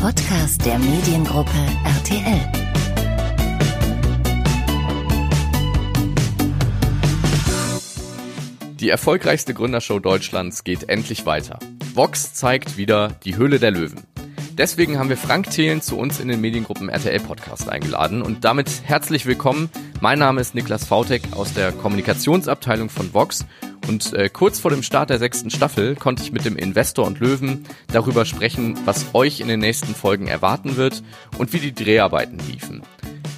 Podcast der Mediengruppe RTL. Die erfolgreichste Gründershow Deutschlands geht endlich weiter. Vox zeigt wieder die Höhle der Löwen. Deswegen haben wir Frank Thelen zu uns in den Mediengruppen RTL Podcast eingeladen und damit herzlich willkommen. Mein Name ist Niklas Vautek aus der Kommunikationsabteilung von Vox und äh, kurz vor dem Start der sechsten Staffel konnte ich mit dem Investor und Löwen darüber sprechen, was euch in den nächsten Folgen erwarten wird und wie die Dreharbeiten liefen.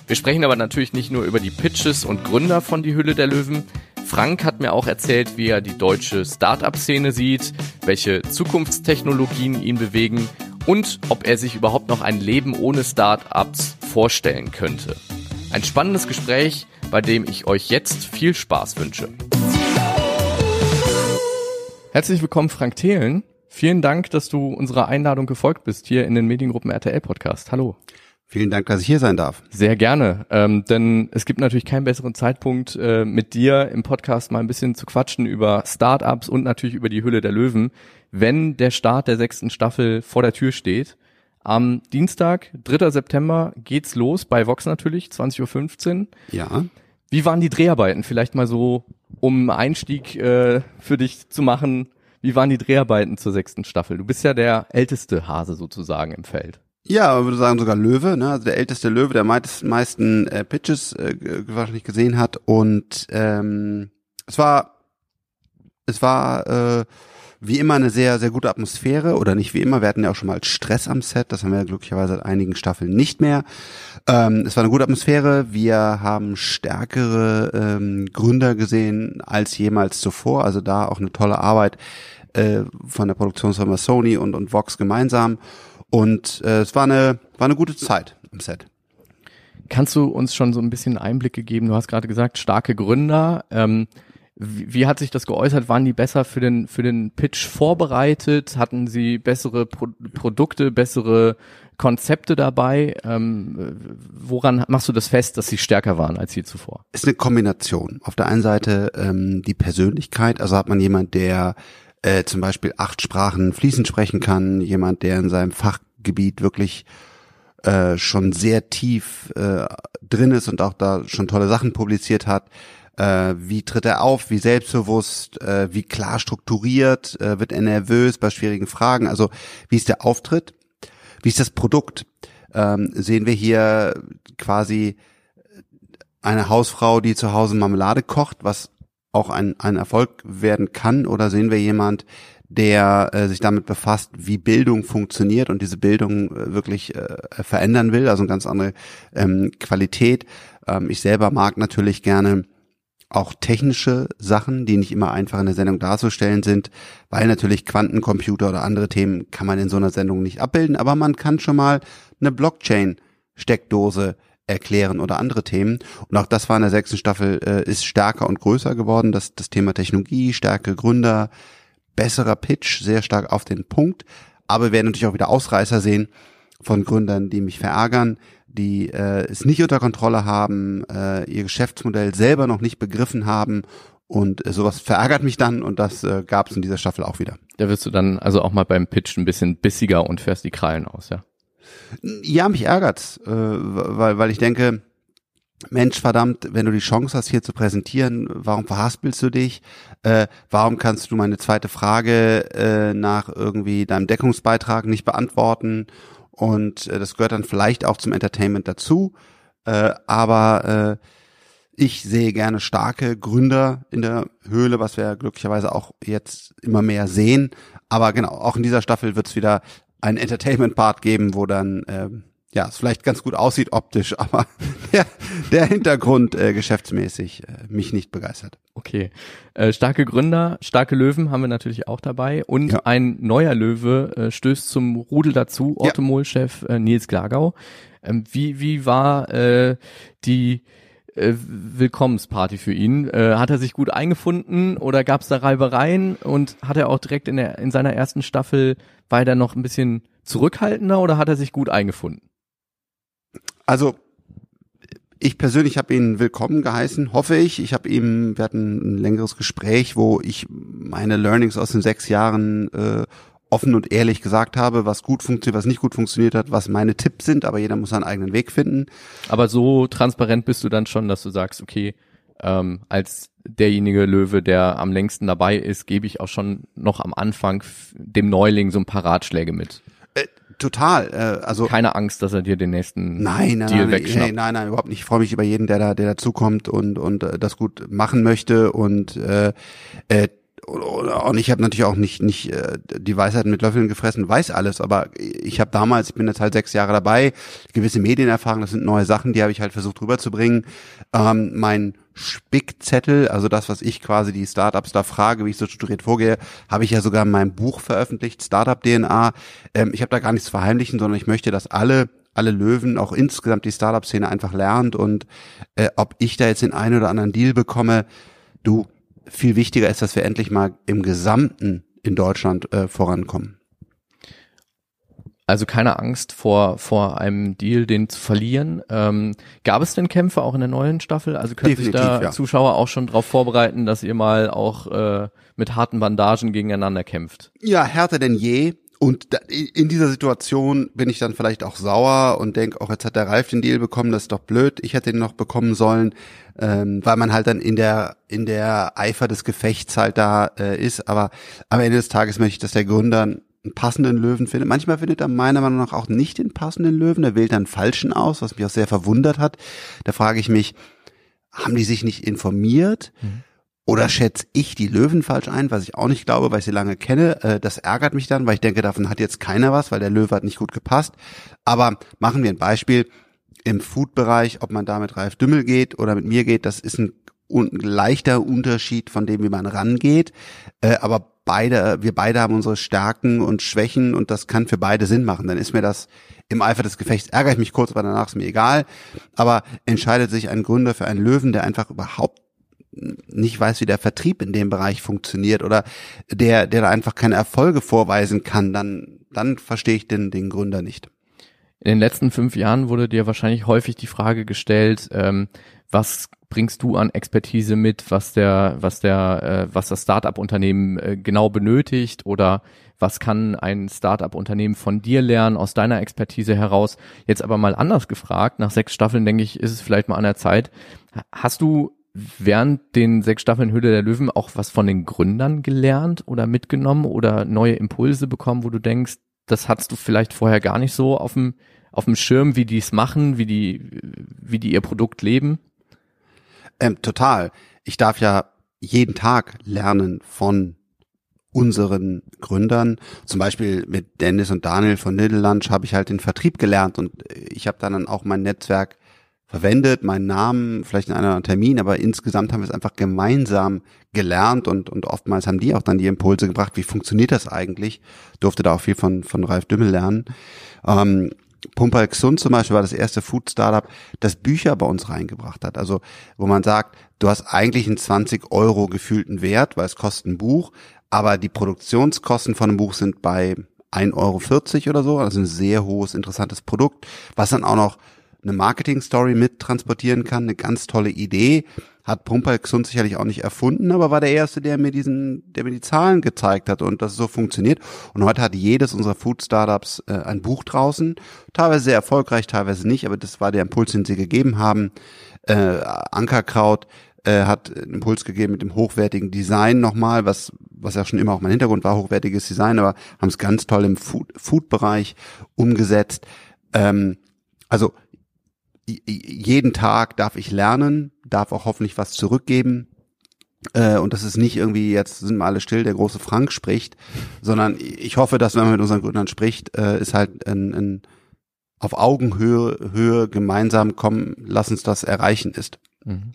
Wir sprechen aber natürlich nicht nur über die Pitches und Gründer von Die Hülle der Löwen. Frank hat mir auch erzählt, wie er die deutsche Start-up-Szene sieht, welche Zukunftstechnologien ihn bewegen und ob er sich überhaupt noch ein Leben ohne Start-ups vorstellen könnte. Ein spannendes Gespräch, bei dem ich euch jetzt viel Spaß wünsche. Herzlich willkommen, Frank Thelen. Vielen Dank, dass du unserer Einladung gefolgt bist hier in den Mediengruppen RTL Podcast. Hallo. Vielen Dank, dass ich hier sein darf. Sehr gerne, ähm, denn es gibt natürlich keinen besseren Zeitpunkt, äh, mit dir im Podcast mal ein bisschen zu quatschen über Startups und natürlich über die Hülle der Löwen, wenn der Start der sechsten Staffel vor der Tür steht. Am Dienstag, 3. September, geht's los bei Vox natürlich, 20.15 Uhr. Ja. Wie waren die Dreharbeiten? Vielleicht mal so, um Einstieg äh, für dich zu machen. Wie waren die Dreharbeiten zur sechsten Staffel? Du bist ja der älteste Hase sozusagen im Feld. Ja, würde sagen sogar Löwe, ne? also der älteste Löwe, der meisten, meisten äh, Pitches äh, wahrscheinlich gesehen hat. Und ähm, es war, es war äh, wie immer eine sehr, sehr gute Atmosphäre oder nicht wie immer. Wir hatten ja auch schon mal Stress am Set, das haben wir glücklicherweise seit einigen Staffeln nicht mehr. Ähm, es war eine gute Atmosphäre. Wir haben stärkere ähm, Gründer gesehen als jemals zuvor. Also da auch eine tolle Arbeit äh, von der Produktionsfirma Sony und, und Vox gemeinsam. Und äh, es war eine, war eine gute Zeit am Set. Kannst du uns schon so ein bisschen Einblicke geben? Du hast gerade gesagt, starke Gründer. Ähm, wie, wie hat sich das geäußert? Waren die besser für den, für den Pitch vorbereitet? Hatten sie bessere Pro Produkte, bessere Konzepte dabei? Ähm, woran machst du das fest, dass sie stärker waren als je zuvor? Ist eine Kombination. Auf der einen Seite ähm, die Persönlichkeit, also hat man jemand, der äh, zum Beispiel acht Sprachen fließend sprechen kann, jemand, der in seinem Fachgebiet wirklich äh, schon sehr tief äh, drin ist und auch da schon tolle Sachen publiziert hat, äh, wie tritt er auf, wie selbstbewusst, äh, wie klar strukturiert, äh, wird er nervös bei schwierigen Fragen, also wie ist der Auftritt, wie ist das Produkt, ähm, sehen wir hier quasi eine Hausfrau, die zu Hause Marmelade kocht, was auch ein, ein Erfolg werden kann, oder sehen wir jemand, der äh, sich damit befasst, wie Bildung funktioniert und diese Bildung äh, wirklich äh, verändern will, also eine ganz andere ähm, Qualität. Ähm, ich selber mag natürlich gerne auch technische Sachen, die nicht immer einfach in der Sendung darzustellen sind, weil natürlich Quantencomputer oder andere Themen kann man in so einer Sendung nicht abbilden, aber man kann schon mal eine Blockchain-Steckdose erklären oder andere Themen. Und auch das war in der sechsten Staffel, äh, ist stärker und größer geworden, das, das Thema Technologie, Stärke Gründer, besserer Pitch, sehr stark auf den Punkt. Aber wir werden natürlich auch wieder Ausreißer sehen von Gründern, die mich verärgern, die äh, es nicht unter Kontrolle haben, äh, ihr Geschäftsmodell selber noch nicht begriffen haben und äh, sowas verärgert mich dann und das äh, gab es in dieser Staffel auch wieder. Da wirst du dann also auch mal beim Pitch ein bisschen bissiger und fährst die Krallen aus, ja? Ja, mich ärgert's, äh, weil, weil ich denke, Mensch, verdammt, wenn du die Chance hast, hier zu präsentieren, warum verhaspelst du dich? Äh, warum kannst du meine zweite Frage äh, nach irgendwie deinem Deckungsbeitrag nicht beantworten? Und äh, das gehört dann vielleicht auch zum Entertainment dazu. Äh, aber äh, ich sehe gerne starke Gründer in der Höhle, was wir glücklicherweise auch jetzt immer mehr sehen. Aber genau, auch in dieser Staffel wird es wieder einen Entertainment-Part geben, wo dann äh, ja, es vielleicht ganz gut aussieht optisch, aber der, der Hintergrund äh, geschäftsmäßig äh, mich nicht begeistert. Okay. Äh, starke Gründer, starke Löwen haben wir natürlich auch dabei und Ja. ein neuer Löwe äh, stößt zum Rudel dazu. Ortemol-Chef äh, Nils Glagau. Ähm, wie, wie war äh, die äh, Willkommensparty für ihn? Äh, hat er sich gut eingefunden oder gab es da Reibereien und hat er auch direkt in, der, in seiner ersten Staffel, war er dann noch ein bisschen zurückhaltender oder hat er sich gut eingefunden? Also ich persönlich habe ihn willkommen geheißen, hoffe ich. Ich habe ihm, wir hatten ein längeres Gespräch, wo ich meine Learnings aus den sechs Jahren äh, offen und ehrlich gesagt habe, was gut funktioniert, was nicht gut funktioniert hat, was meine Tipps sind, aber jeder muss seinen eigenen Weg finden. Aber so transparent bist du dann schon, dass du sagst, okay, ähm, als derjenige Löwe, der am längsten dabei ist, gebe ich auch schon noch am Anfang dem Neuling so ein paar Ratschläge mit. Äh, total. Äh, also keine Angst, dass er dir den nächsten nein, nein, Deal nein, wegschnappt. Nein, nein, nein, überhaupt nicht. Ich freue mich über jeden, der da, der dazukommt und und äh, das gut machen möchte und äh, äh, und ich habe natürlich auch nicht nicht äh, die Weisheit mit Löffeln gefressen, weiß alles, aber ich habe damals, ich bin jetzt halt sechs Jahre dabei, gewisse Medienerfahrung, das sind neue Sachen, die habe ich halt versucht rüberzubringen. Ähm, mein Spickzettel, also das, was ich quasi die Startups da frage, wie ich so strukturiert vorgehe, habe ich ja sogar in meinem Buch veröffentlicht, Startup DNA. Ähm, ich habe da gar nichts verheimlichen, sondern ich möchte, dass alle alle Löwen, auch insgesamt die Startup-Szene einfach lernt und äh, ob ich da jetzt den einen oder anderen Deal bekomme, du, viel wichtiger ist, dass wir endlich mal im Gesamten in Deutschland äh, vorankommen. Also keine Angst vor, vor einem Deal, den zu verlieren. Ähm, gab es denn Kämpfe auch in der neuen Staffel? Also können Definitiv, sich da ja. Zuschauer auch schon darauf vorbereiten, dass ihr mal auch äh, mit harten Bandagen gegeneinander kämpft? Ja, härter denn je. Und da, in dieser Situation bin ich dann vielleicht auch sauer und denke, auch jetzt hat der Ralf den Deal bekommen, das ist doch blöd, ich hätte ihn noch bekommen sollen, ähm, weil man halt dann in der in der Eifer des Gefechts halt da äh, ist. Aber am Ende des Tages möchte ich, dass der Gründer einen passenden Löwen findet. Manchmal findet er meiner Meinung nach auch nicht den passenden Löwen, er wählt dann falschen aus, was mich auch sehr verwundert hat. Da frage ich mich, haben die sich nicht informiert? Mhm oder schätze ich die Löwen falsch ein, was ich auch nicht glaube, weil ich sie lange kenne. Äh, das ärgert mich dann, weil ich denke, davon hat jetzt keiner was, weil der Löwe hat nicht gut gepasst. Aber machen wir ein Beispiel im Food-Bereich, ob man da mit Ralf Dümmel geht oder mit mir geht, das ist ein, ein leichter Unterschied von dem, wie man rangeht. Äh, aber beide, wir beide haben unsere Stärken und Schwächen und das kann für beide Sinn machen. Dann ist mir das im Eifer des Gefechts ärgere ich mich kurz, aber danach ist mir egal. Aber entscheidet sich ein Gründer für einen Löwen, der einfach überhaupt nicht weiß, wie der Vertrieb in dem Bereich funktioniert oder der, der da einfach keine Erfolge vorweisen kann, dann, dann verstehe ich den, den Gründer nicht. In den letzten fünf Jahren wurde dir wahrscheinlich häufig die Frage gestellt, ähm, was bringst du an Expertise mit, was der, was der, äh, was das Startup-Unternehmen äh, genau benötigt oder was kann ein Startup-Unternehmen von dir lernen aus deiner Expertise heraus? Jetzt aber mal anders gefragt, nach sechs Staffeln denke ich, ist es vielleicht mal an der Zeit. Hast du während den sechs Staffeln Höhle der Löwen auch was von den Gründern gelernt oder mitgenommen oder neue Impulse bekommen, wo du denkst, das hattest du vielleicht vorher gar nicht so auf dem, auf dem Schirm, wie die es machen, wie die, wie die ihr Produkt leben? Ähm, total. Ich darf ja jeden Tag lernen von unseren Gründern. Zum Beispiel mit Dennis und Daniel von Little Lunch habe ich halt den Vertrieb gelernt und ich habe dann auch mein Netzwerk verwendet, meinen Namen, vielleicht in einem Termin, aber insgesamt haben wir es einfach gemeinsam gelernt und, und oftmals haben die auch dann die Impulse gebracht, wie funktioniert das eigentlich? Durfte da auch viel von, von Ralf Dümmel lernen. Ähm, Pumper Xun zum Beispiel war das erste Food-Startup, das Bücher bei uns reingebracht hat. Also, wo man sagt, du hast eigentlich einen 20 Euro gefühlten Wert, weil es kostet ein Buch, aber die Produktionskosten von einem Buch sind bei 1,40 Euro oder so, also ein sehr hohes, interessantes Produkt, was dann auch noch eine Marketing-Story mit transportieren kann, eine ganz tolle Idee. Hat Pumper sicherlich auch nicht erfunden, aber war der Erste, der mir diesen, der mir die Zahlen gezeigt hat und dass es so funktioniert. Und heute hat jedes unserer Food-Startups äh, ein Buch draußen, teilweise sehr erfolgreich, teilweise nicht, aber das war der Impuls, den sie gegeben haben. Äh, Ankerkraut äh, hat einen Impuls gegeben mit dem hochwertigen Design nochmal, was was ja schon immer auch mein Hintergrund war, hochwertiges Design, aber haben es ganz toll im Food-Bereich umgesetzt. Ähm, also jeden Tag darf ich lernen, darf auch hoffentlich was zurückgeben. Äh, und das ist nicht irgendwie, jetzt sind wir alle still, der große Frank spricht, sondern ich hoffe, dass wenn man mit unseren Gründern spricht, äh, ist halt ein, ein auf Augenhöhe Höhe gemeinsam kommen, lass uns das erreichen ist. Mhm.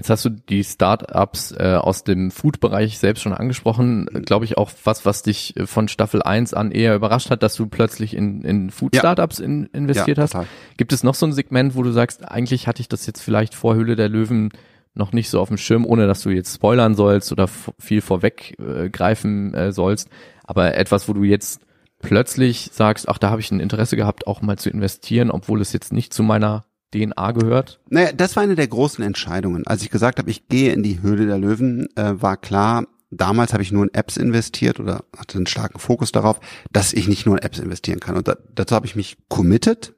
Jetzt hast du die Startups äh, aus dem Food-Bereich selbst schon angesprochen. Mhm. Glaube ich auch was, was dich äh, von Staffel 1 an eher überrascht hat, dass du plötzlich in, in Food-Startups ja. in, investiert ja, hast. Total. Gibt es noch so ein Segment, wo du sagst, eigentlich hatte ich das jetzt vielleicht vor Hülle der Löwen noch nicht so auf dem Schirm, ohne dass du jetzt spoilern sollst oder viel vorweggreifen äh, sollst, aber etwas, wo du jetzt plötzlich sagst, ach, da habe ich ein Interesse gehabt, auch mal zu investieren, obwohl es jetzt nicht zu meiner DNA gehört? Naja, das war eine der großen Entscheidungen. Als ich gesagt habe, ich gehe in die Höhle der Löwen, äh, war klar, damals habe ich nur in Apps investiert oder hatte einen starken Fokus darauf, dass ich nicht nur in Apps investieren kann. Und da, dazu habe ich mich committed.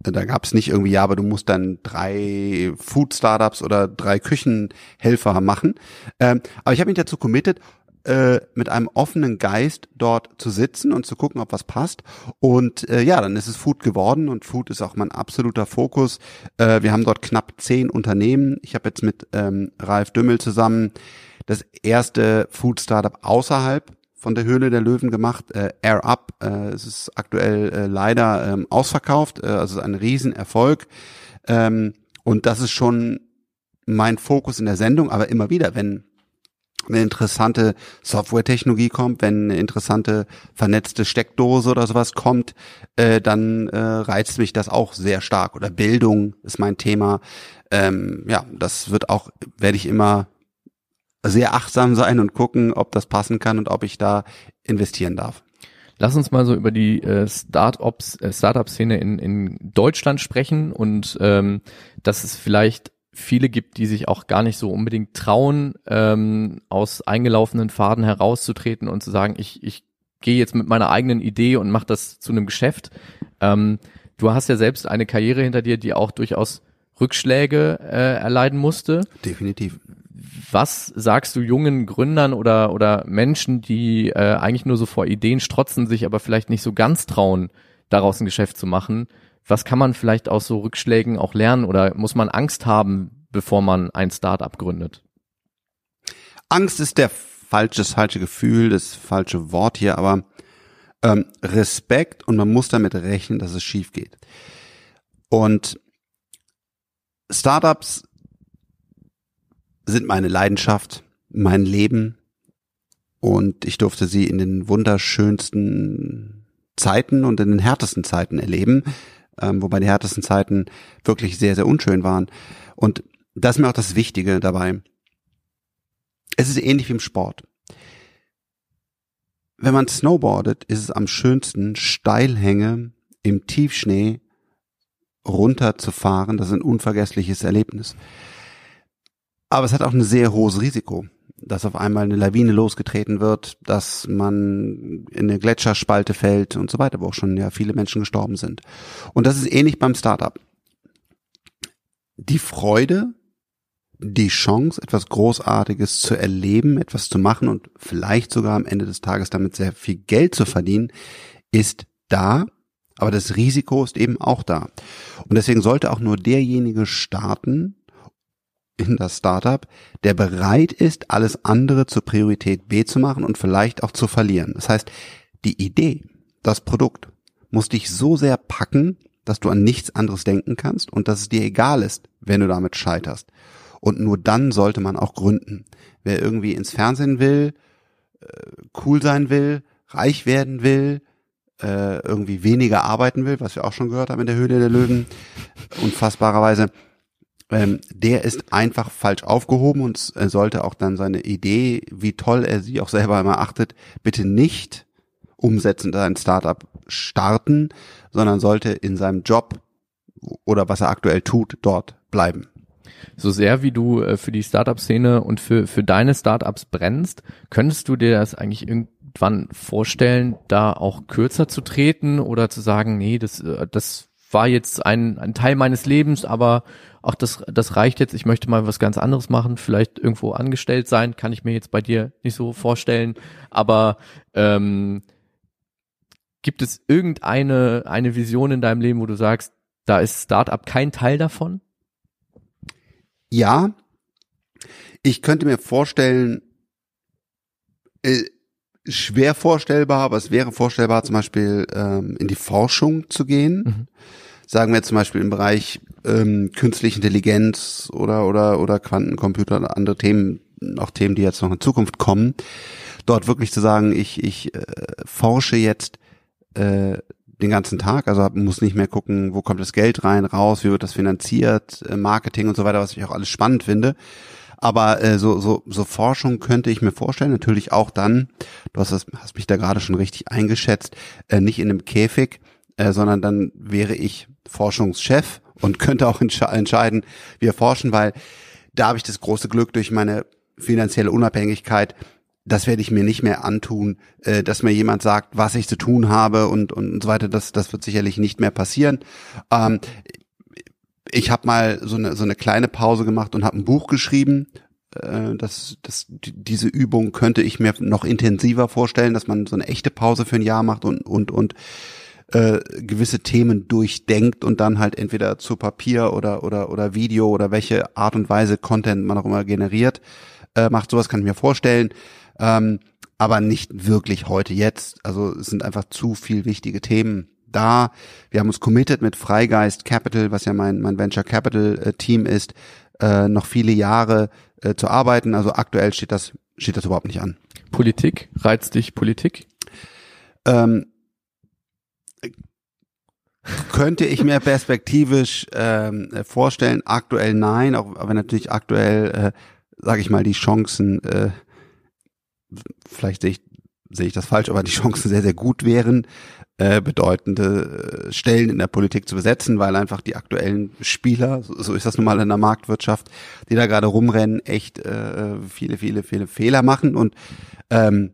Da gab es nicht irgendwie, ja, aber du musst dann drei Food-Startups oder drei Küchenhelfer machen. Ähm, aber ich habe mich dazu committed, äh, mit einem offenen Geist dort zu sitzen und zu gucken, ob was passt. Und äh, ja, dann ist es Food geworden und Food ist auch mein absoluter Fokus. Äh, wir haben dort knapp zehn Unternehmen. Ich habe jetzt mit ähm, Ralf Dümmel zusammen das erste Food Startup außerhalb von der Höhle der Löwen gemacht, äh, Air Up. Äh, es ist aktuell äh, leider ähm, ausverkauft, äh, also ein Riesenerfolg. Ähm, und das ist schon mein Fokus in der Sendung, aber immer wieder, wenn eine interessante Softwaretechnologie kommt, wenn eine interessante vernetzte Steckdose oder sowas kommt, äh, dann äh, reizt mich das auch sehr stark. Oder Bildung ist mein Thema. Ähm, ja, das wird auch, werde ich immer sehr achtsam sein und gucken, ob das passen kann und ob ich da investieren darf. Lass uns mal so über die äh, äh, Startup-Szene in, in Deutschland sprechen und ähm, dass es vielleicht viele gibt, die sich auch gar nicht so unbedingt trauen, ähm, aus eingelaufenen Faden herauszutreten und zu sagen, ich, ich gehe jetzt mit meiner eigenen Idee und mache das zu einem Geschäft. Ähm, du hast ja selbst eine Karriere hinter dir, die auch durchaus Rückschläge äh, erleiden musste. Definitiv. Was sagst du jungen Gründern oder, oder Menschen, die äh, eigentlich nur so vor Ideen strotzen, sich aber vielleicht nicht so ganz trauen, daraus ein Geschäft zu machen? Was kann man vielleicht aus so Rückschlägen auch lernen oder muss man Angst haben, bevor man ein Startup gründet? Angst ist der falsche, das falsche Gefühl, das falsche Wort hier, aber ähm, Respekt und man muss damit rechnen, dass es schief geht. Und Startups sind meine Leidenschaft, mein Leben und ich durfte sie in den wunderschönsten Zeiten und in den härtesten Zeiten erleben ähm, wobei die härtesten Zeiten wirklich sehr, sehr unschön waren. Und das ist mir auch das Wichtige dabei. Es ist ähnlich wie im Sport. Wenn man snowboardet, ist es am schönsten, Steilhänge im Tiefschnee runterzufahren. Das ist ein unvergessliches Erlebnis. Aber es hat auch ein sehr hohes Risiko dass auf einmal eine Lawine losgetreten wird, dass man in eine Gletscherspalte fällt und so weiter, wo auch schon ja viele Menschen gestorben sind. Und das ist ähnlich beim Startup. Die Freude, die Chance, etwas Großartiges zu erleben, etwas zu machen und vielleicht sogar am Ende des Tages damit sehr viel Geld zu verdienen, ist da, aber das Risiko ist eben auch da. Und deswegen sollte auch nur derjenige starten, in das Startup, der bereit ist, alles andere zur Priorität B zu machen und vielleicht auch zu verlieren. Das heißt, die Idee, das Produkt muss dich so sehr packen, dass du an nichts anderes denken kannst und dass es dir egal ist, wenn du damit scheiterst. Und nur dann sollte man auch gründen. Wer irgendwie ins Fernsehen will, äh, cool sein will, reich werden will, äh, irgendwie weniger arbeiten will, was wir auch schon gehört haben in der Höhle der Löwen, unfassbarerweise, ähm, der ist einfach falsch aufgehoben und sollte auch dann seine Idee, wie toll er sie auch selber immer achtet, bitte nicht umsetzen, da ein Startup starten, sondern sollte in seinem Job oder was er aktuell tut, dort bleiben. So sehr wie du äh, für die Startup-Szene und für, für deine Startups brennst, könntest du dir das eigentlich irgendwann vorstellen, da auch kürzer zu treten oder zu sagen, nee, das, äh, das war jetzt ein, ein Teil meines Lebens, aber ach, das, das reicht jetzt, ich möchte mal was ganz anderes machen, vielleicht irgendwo angestellt sein, kann ich mir jetzt bei dir nicht so vorstellen. Aber ähm, gibt es irgendeine eine Vision in deinem Leben, wo du sagst, da ist Startup kein Teil davon? Ja, ich könnte mir vorstellen, äh, schwer vorstellbar, aber es wäre vorstellbar, zum Beispiel ähm, in die Forschung zu gehen. Mhm sagen wir zum Beispiel im Bereich ähm, künstliche Intelligenz oder oder oder Quantencomputer oder andere Themen, auch Themen, die jetzt noch in Zukunft kommen, dort wirklich zu sagen, ich ich äh, forsche jetzt äh, den ganzen Tag, also muss nicht mehr gucken, wo kommt das Geld rein, raus, wie wird das finanziert, äh, Marketing und so weiter, was ich auch alles spannend finde. Aber äh, so, so, so Forschung könnte ich mir vorstellen, natürlich auch dann, du hast, das, hast mich da gerade schon richtig eingeschätzt, äh, nicht in einem Käfig, äh, sondern dann wäre ich Forschungschef und könnte auch entsche entscheiden, wir forschen, weil da habe ich das große Glück durch meine finanzielle Unabhängigkeit das werde ich mir nicht mehr antun, äh, dass mir jemand sagt, was ich zu tun habe und, und so weiter. Das, das wird sicherlich nicht mehr passieren. Ähm, ich habe mal so eine, so eine kleine Pause gemacht und habe ein Buch geschrieben. Äh, das, das, diese Übung könnte ich mir noch intensiver vorstellen, dass man so eine echte Pause für ein Jahr macht und, und, und äh, gewisse Themen durchdenkt und dann halt entweder zu Papier oder, oder, oder Video oder welche Art und Weise Content man auch immer generiert, äh, macht. Sowas kann ich mir vorstellen. Ähm, aber nicht wirklich heute jetzt. Also es sind einfach zu viel wichtige Themen da. Wir haben uns committed mit Freigeist Capital, was ja mein, mein Venture Capital äh, Team ist, äh, noch viele Jahre äh, zu arbeiten. Also aktuell steht das, steht das überhaupt nicht an. Politik, reizt dich Politik? Ähm, könnte ich mir perspektivisch ähm, vorstellen. Aktuell nein, auch wenn natürlich aktuell, äh, sage ich mal, die Chancen, äh, vielleicht sehe ich, sehe ich das falsch, aber die Chancen sehr, sehr gut wären, äh, bedeutende äh, Stellen in der Politik zu besetzen, weil einfach die aktuellen Spieler, so, so ist das nun mal in der Marktwirtschaft, die da gerade rumrennen, echt äh, viele, viele, viele Fehler machen und ähm,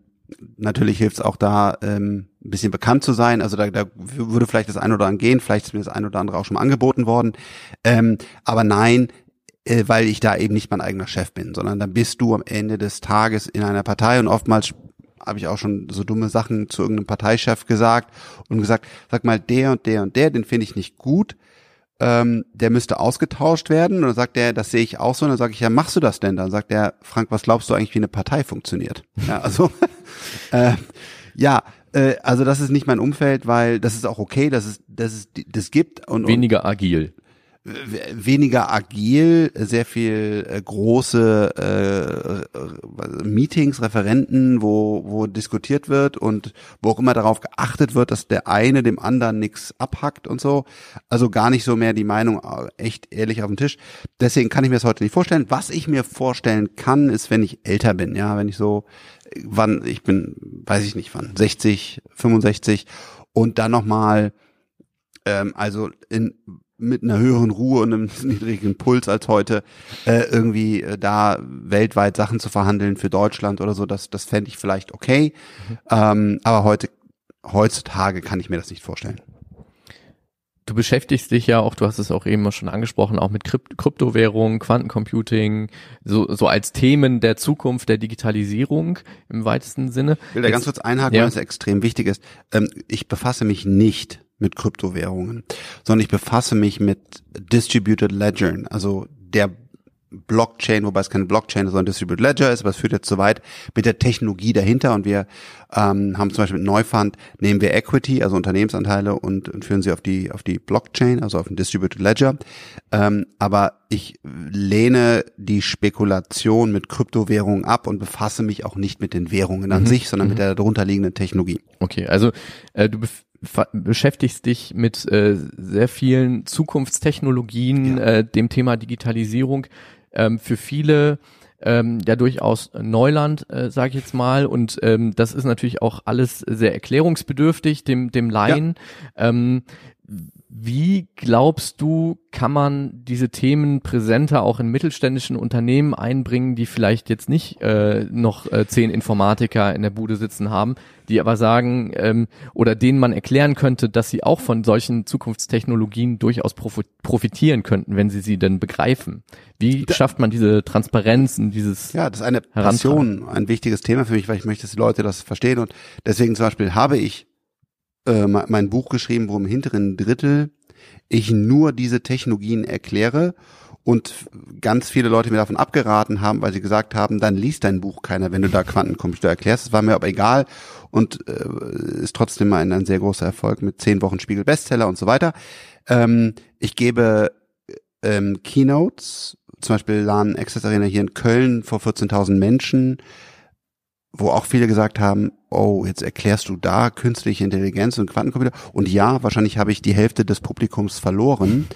natürlich hilft es auch da, ähm, ein bisschen bekannt zu sein. Also da, da würde vielleicht das ein oder andere gehen, vielleicht ist mir das ein oder andere auch schon mal angeboten worden. Ähm, aber nein, äh, weil ich da eben nicht mein eigener Chef bin, sondern dann bist du am Ende des Tages in einer Partei und oftmals habe ich auch schon so dumme Sachen zu irgendeinem Parteichef gesagt und gesagt, sag mal, der und der und der, den finde ich nicht gut ähm, der müsste ausgetauscht werden. Und dann sagt er, das sehe ich auch so. Und dann sage ich, ja, machst du das denn? Dann sagt er, Frank, was glaubst du eigentlich, wie eine Partei funktioniert? Ja, also äh, ja, äh, also das ist nicht mein Umfeld, weil das ist auch okay, dass es, dass es das gibt und weniger agil weniger agil, sehr viel äh, große äh, Meetings, Referenten, wo, wo diskutiert wird und wo auch immer darauf geachtet wird, dass der eine dem anderen nichts abhackt und so. Also gar nicht so mehr die Meinung äh, echt ehrlich auf den Tisch. Deswegen kann ich mir das heute nicht vorstellen. Was ich mir vorstellen kann, ist, wenn ich älter bin, ja, wenn ich so, wann, ich bin, weiß ich nicht wann, 60, 65 und dann nochmal ähm, also in mit einer höheren Ruhe und einem niedrigen Puls als heute äh, irgendwie äh, da weltweit Sachen zu verhandeln für Deutschland oder so, das, das fände ich vielleicht okay. Mhm. Ähm, aber heute, heutzutage kann ich mir das nicht vorstellen. Du beschäftigst dich ja auch, du hast es auch eben schon angesprochen, auch mit Krypt Kryptowährungen, Quantencomputing, so, so als Themen der Zukunft der Digitalisierung im weitesten Sinne. Ich will da ganz kurz einhaken, ja. weil es extrem wichtig ist. Ähm, ich befasse mich nicht mit Kryptowährungen, sondern ich befasse mich mit Distributed Ledgern, also der Blockchain, wobei es keine Blockchain sondern Distributed Ledger ist, aber es führt jetzt zu weit mit der Technologie dahinter und wir ähm, haben zum Beispiel mit Neufund nehmen wir Equity, also Unternehmensanteile und, und führen sie auf die auf die Blockchain, also auf den Distributed Ledger. Ähm, aber ich lehne die Spekulation mit Kryptowährungen ab und befasse mich auch nicht mit den Währungen an mhm. sich, sondern mhm. mit der darunterliegenden Technologie. Okay, also äh, du beschäftigst dich mit äh, sehr vielen Zukunftstechnologien, ja. äh, dem Thema Digitalisierung. Ähm, für viele ähm, ja durchaus Neuland, äh, sage ich jetzt mal. Und ähm, das ist natürlich auch alles sehr erklärungsbedürftig, dem, dem Laien. Ja. Ähm, wie glaubst du, kann man diese Themen präsenter auch in mittelständischen Unternehmen einbringen, die vielleicht jetzt nicht äh, noch äh, zehn Informatiker in der Bude sitzen haben, die aber sagen ähm, oder denen man erklären könnte, dass sie auch von solchen Zukunftstechnologien durchaus profitieren könnten, wenn sie sie denn begreifen. Wie schafft man diese Transparenz und dieses Ja, das ist eine Passion, ein wichtiges Thema für mich, weil ich möchte, dass die Leute das verstehen und deswegen zum Beispiel habe ich äh, mein Buch geschrieben, wo im hinteren Drittel ich nur diese Technologien erkläre und ganz viele Leute mir davon abgeraten haben, weil sie gesagt haben, dann liest dein Buch keiner, wenn du da Quantencomputer erklärst. Das war mir aber egal und äh, ist trotzdem ein, ein sehr großer Erfolg mit zehn Wochen Spiegel Bestseller und so weiter. Ähm, ich gebe ähm, Keynotes, zum Beispiel LAN Access Arena hier in Köln vor 14.000 Menschen, wo auch viele gesagt haben, oh, jetzt erklärst du da künstliche Intelligenz und Quantencomputer. Und ja, wahrscheinlich habe ich die Hälfte des Publikums verloren.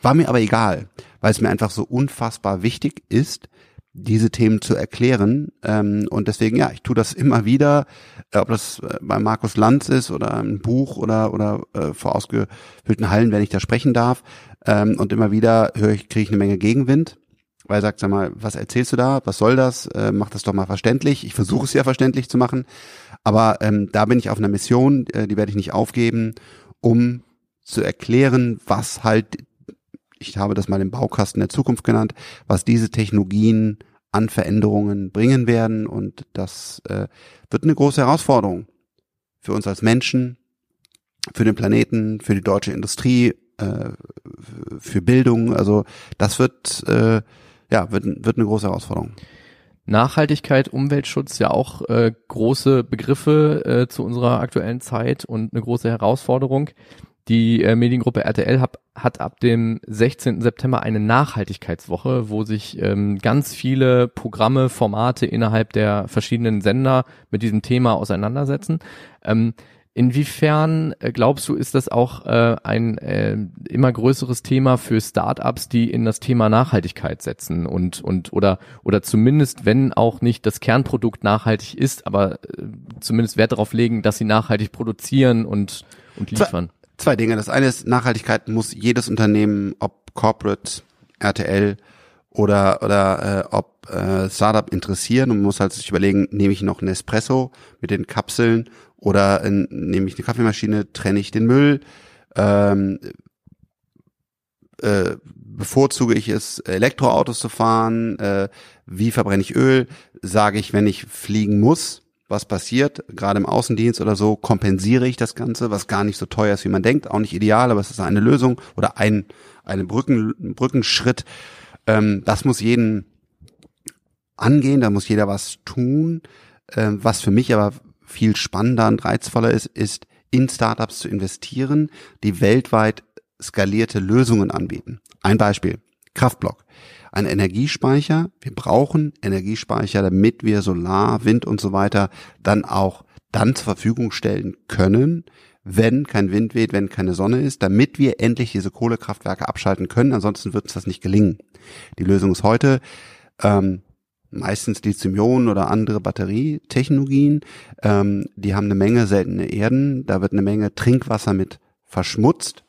War mir aber egal, weil es mir einfach so unfassbar wichtig ist, diese Themen zu erklären. Ähm, und deswegen, ja, ich tue das immer wieder, äh, ob das äh, bei Markus Lanz ist oder ein Buch oder, oder äh, vor ausgefüllten Hallen, wenn ich da sprechen darf. Ähm, und immer wieder höre ich, kriege ich eine Menge Gegenwind. Weil er sagt, sag mal, was erzählst du da? Was soll das? Äh, mach das doch mal verständlich. Ich versuche es ja verständlich zu machen. Aber ähm, da bin ich auf einer Mission, äh, die werde ich nicht aufgeben, um zu erklären, was halt, ich habe das mal im Baukasten der Zukunft genannt, was diese Technologien an Veränderungen bringen werden. Und das äh, wird eine große Herausforderung für uns als Menschen, für den Planeten, für die deutsche Industrie, äh, für Bildung. Also das wird äh, ja wird, wird eine große Herausforderung. Nachhaltigkeit, Umweltschutz ja auch äh, große Begriffe äh, zu unserer aktuellen Zeit und eine große Herausforderung. Die äh, Mediengruppe RTL hab, hat ab dem 16. September eine Nachhaltigkeitswoche, wo sich ähm, ganz viele Programme, Formate innerhalb der verschiedenen Sender mit diesem Thema auseinandersetzen. Ähm, Inwiefern äh, glaubst du, ist das auch äh, ein äh, immer größeres Thema für Startups, die in das Thema Nachhaltigkeit setzen und und oder oder zumindest wenn auch nicht das Kernprodukt nachhaltig ist, aber äh, zumindest Wert darauf legen, dass sie nachhaltig produzieren und und liefern? Zwei, zwei Dinge. Das eine ist Nachhaltigkeit muss jedes Unternehmen, ob Corporate, RTL oder oder äh, ob äh, Startup interessieren und man muss halt sich überlegen, nehme ich noch Nespresso mit den Kapseln oder in, nehme ich eine Kaffeemaschine, trenne ich den Müll, ähm, äh, bevorzuge ich es, Elektroautos zu fahren, äh, wie verbrenne ich Öl, sage ich, wenn ich fliegen muss, was passiert, gerade im Außendienst oder so, kompensiere ich das Ganze, was gar nicht so teuer ist, wie man denkt, auch nicht ideal, aber es ist eine Lösung oder ein, eine Brücken, Brückenschritt. Ähm, das muss jeden angehen, da muss jeder was tun. Ähm, was für mich aber viel spannender und reizvoller ist, ist in Startups zu investieren, die weltweit skalierte Lösungen anbieten. Ein Beispiel. Kraftblock. Ein Energiespeicher. Wir brauchen Energiespeicher, damit wir Solar, Wind und so weiter dann auch dann zur Verfügung stellen können, wenn kein Wind weht, wenn keine Sonne ist, damit wir endlich diese Kohlekraftwerke abschalten können. Ansonsten wird uns das nicht gelingen. Die Lösung ist heute, ähm, meistens Lithium-Ionen oder andere Batterietechnologien. Ähm, die haben eine Menge seltene Erden, da wird eine Menge Trinkwasser mit verschmutzt.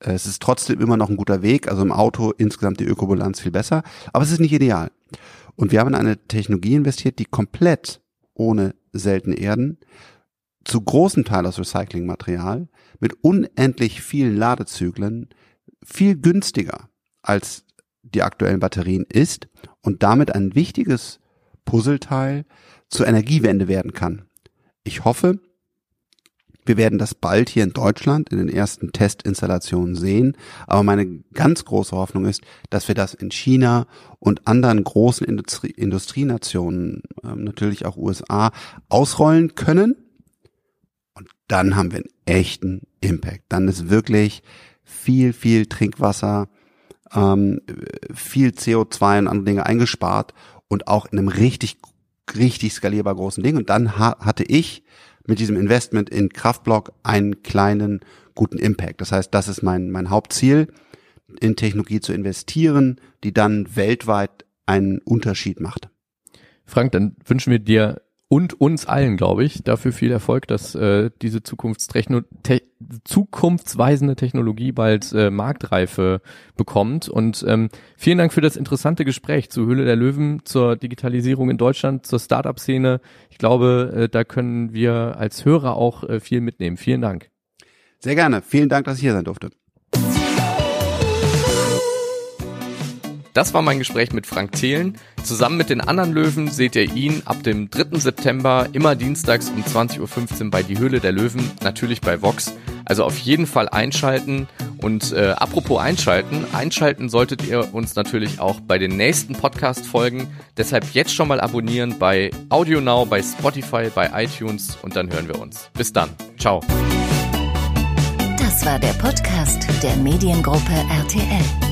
Äh, es ist trotzdem immer noch ein guter Weg, also im Auto insgesamt die Ökobilanz viel besser, aber es ist nicht ideal. Und wir haben in eine Technologie investiert, die komplett ohne seltene Erden, zu großen Teil aus Recyclingmaterial, mit unendlich vielen Ladezyklen, viel günstiger als die aktuellen Batterien ist und damit ein wichtiges Puzzleteil zur Energiewende werden kann. Ich hoffe, wir werden das bald hier in Deutschland in den ersten Testinstallationen sehen. Aber meine ganz große Hoffnung ist, dass wir das in China und anderen großen Industrie Industrienationen, äh, natürlich auch USA, ausrollen können. Und dann haben wir einen echten Impact. Dann ist wirklich viel, viel Trinkwasser ähm, viel CO2 und andere Dinge eingespart und auch in einem richtig, richtig skalierbar großen Ding. Und dann ha hatte ich mit diesem Investment in Kraftblock einen kleinen guten Impact. Das heißt, das ist mein, mein Hauptziel, in Technologie zu investieren, die dann weltweit einen Unterschied macht. Frank, dann wünschen wir dir und uns allen, glaube ich, dafür viel Erfolg, dass äh, diese Zukunftstechno te zukunftsweisende Technologie bald äh, Marktreife bekommt. Und ähm, vielen Dank für das interessante Gespräch zur Höhle der Löwen, zur Digitalisierung in Deutschland, zur Startup-Szene. Ich glaube, äh, da können wir als Hörer auch äh, viel mitnehmen. Vielen Dank. Sehr gerne. Vielen Dank, dass ich hier sein durfte. Das war mein Gespräch mit Frank Thelen. Zusammen mit den anderen Löwen seht ihr ihn ab dem 3. September immer dienstags um 20.15 Uhr bei Die Höhle der Löwen, natürlich bei Vox. Also auf jeden Fall einschalten. Und äh, apropos einschalten, einschalten solltet ihr uns natürlich auch bei den nächsten Podcast-Folgen. Deshalb jetzt schon mal abonnieren bei AudioNow, bei Spotify, bei iTunes und dann hören wir uns. Bis dann. Ciao. Das war der Podcast der Mediengruppe RTL.